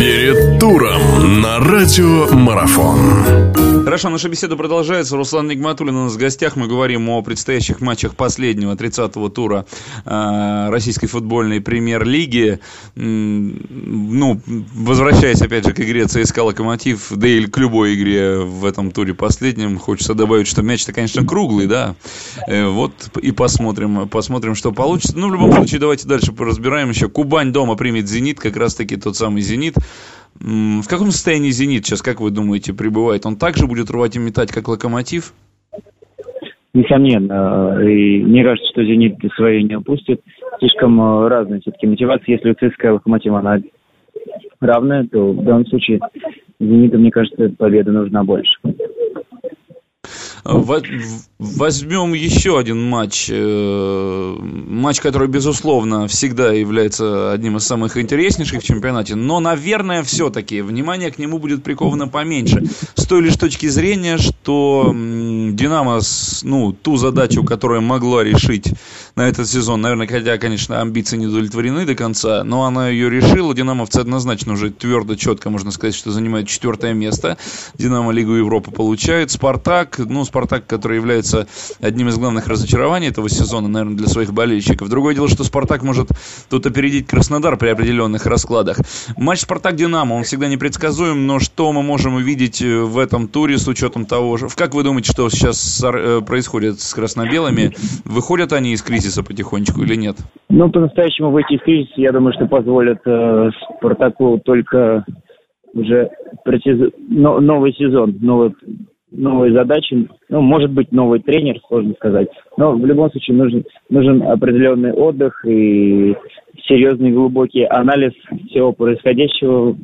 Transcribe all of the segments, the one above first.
Перед туром на радио Марафон. Хорошо, наша беседа продолжается. Руслан Нигматуллин у нас в гостях. Мы говорим о предстоящих матчах последнего 30-го тура э, российской футбольной премьер-лиги. Ну, возвращаясь опять же к игре ЦСКА Локомотив, да и к любой игре в этом туре последнем, хочется добавить, что мяч-то, конечно, круглый, да. Э, вот и посмотрим, посмотрим, что получится. Ну, в любом случае, давайте дальше поразбираем еще. Кубань дома примет «Зенит», как раз-таки тот самый «Зенит». В каком состоянии «Зенит» сейчас, как вы думаете, пребывает? Он также будет рвать и метать, как «Локомотив»? Несомненно. И мне кажется, что «Зенит» свои не опустит. Слишком э, разные все-таки мотивации. Если у ЦСКА и «Локомотива» она равная, то в данном случае «Зениту», мне кажется, победа нужна больше. Возьмем еще один матч. Э, матч, который, безусловно, всегда является одним из самых интереснейших в чемпионате. Но, наверное, все-таки внимание к нему будет приковано поменьше. С той лишь точки зрения, что «Динамо» ну, ту задачу, которую могла решить на этот сезон, наверное, хотя, конечно, амбиции не удовлетворены до конца, но она ее решила. «Динамовцы» однозначно уже твердо, четко, можно сказать, что занимает четвертое место. «Динамо» Лигу Европы получает. «Спартак», ну, «Спартак», который является одним из главных разочарований этого сезона, наверное, для своих болельщиков. Другое дело, что «Спартак» может тут опередить Краснодар при определенных раскладах. Матч «Спартак-Динамо», он всегда непредсказуем, но что мы можем увидеть э, в этом туре с учетом того. Как вы думаете, что сейчас э, происходит с красно-белыми? Выходят они из кризиса потихонечку или нет? Ну, по-настоящему выйти из кризиса, я думаю, что позволят э, «Спартаку» только уже новый сезон, новый новые задачи, ну, может быть, новый тренер, сложно сказать. Но в любом случае нужен, нужен определенный отдых и серьезный глубокий анализ всего происходящего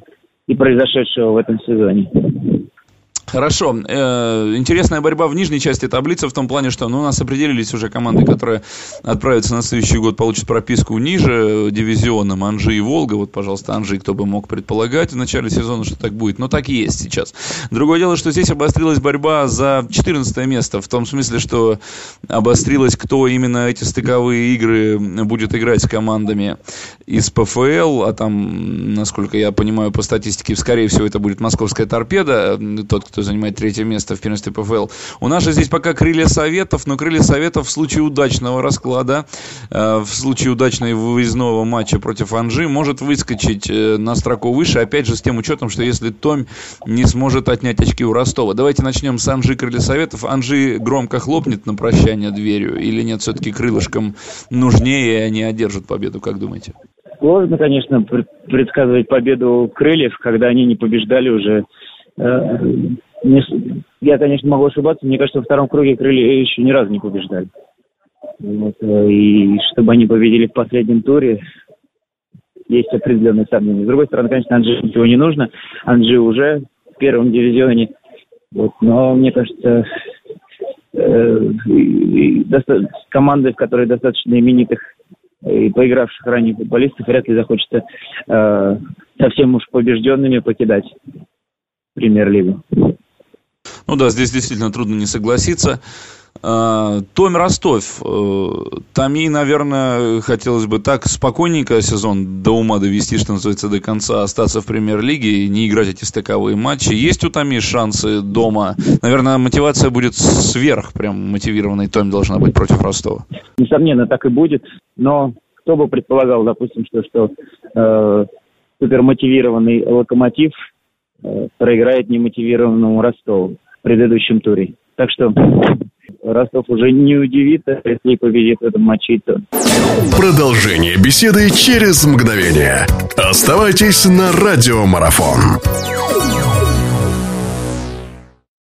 и произошедшего в этом сезоне. Хорошо. Э, интересная борьба в нижней части таблицы в том плане, что ну, у нас определились уже команды, которые отправятся на следующий год, получат прописку ниже дивизионом Анжи и Волга. Вот, пожалуйста, Анжи, кто бы мог предполагать в начале сезона, что так будет. Но так и есть сейчас. Другое дело, что здесь обострилась борьба за 14 место. В том смысле, что обострилась, кто именно эти стыковые игры будет играть с командами из ПФЛ. А там, насколько я понимаю, по статистике, скорее всего, это будет московская торпеда. Тот, кто занимает третье место в первенстве ПФЛ. У нас же здесь пока крылья советов, но крылья советов в случае удачного расклада, э, в случае удачного выездного матча против Анжи, может выскочить э, на строку выше, опять же с тем учетом, что если Томь не сможет отнять очки у Ростова. Давайте начнем с Анжи крылья советов. Анжи громко хлопнет на прощание дверью или нет, все-таки крылышком нужнее, и они одержат победу, как думаете? Сложно, конечно, предсказывать победу крыльев, когда они не побеждали уже я, конечно, могу ошибаться, мне кажется, во втором круге крылья еще ни разу не побеждали. Вот, э, и чтобы они победили в последнем туре, есть определенные сомнения. С другой стороны, конечно, Анжи ничего не нужно. Анжи уже в первом дивизионе. Вот, но мне кажется, э, и, и, доста- команды, в которой достаточно именитых и поигравших ранее футболистов, вряд ли захочется э, совсем уж побежденными покидать премьер-лигу. Ну да, здесь действительно трудно не согласиться. А, Том Ростов. Э, ей, наверное, хотелось бы так спокойненько сезон до ума довести, что называется, до конца, остаться в премьер-лиге и не играть эти стыковые матчи. Есть у Томи шансы дома? Наверное, мотивация будет сверх, прям мотивированной Том должна быть против Ростова. Несомненно, так и будет. Но кто бы предполагал, допустим, что, что э, супермотивированный локомотив проиграет немотивированному Ростову предыдущем туре. Так что Ростов уже не удивит, если победит в этом матче. То... Продолжение беседы через мгновение. Оставайтесь на радиомарафон.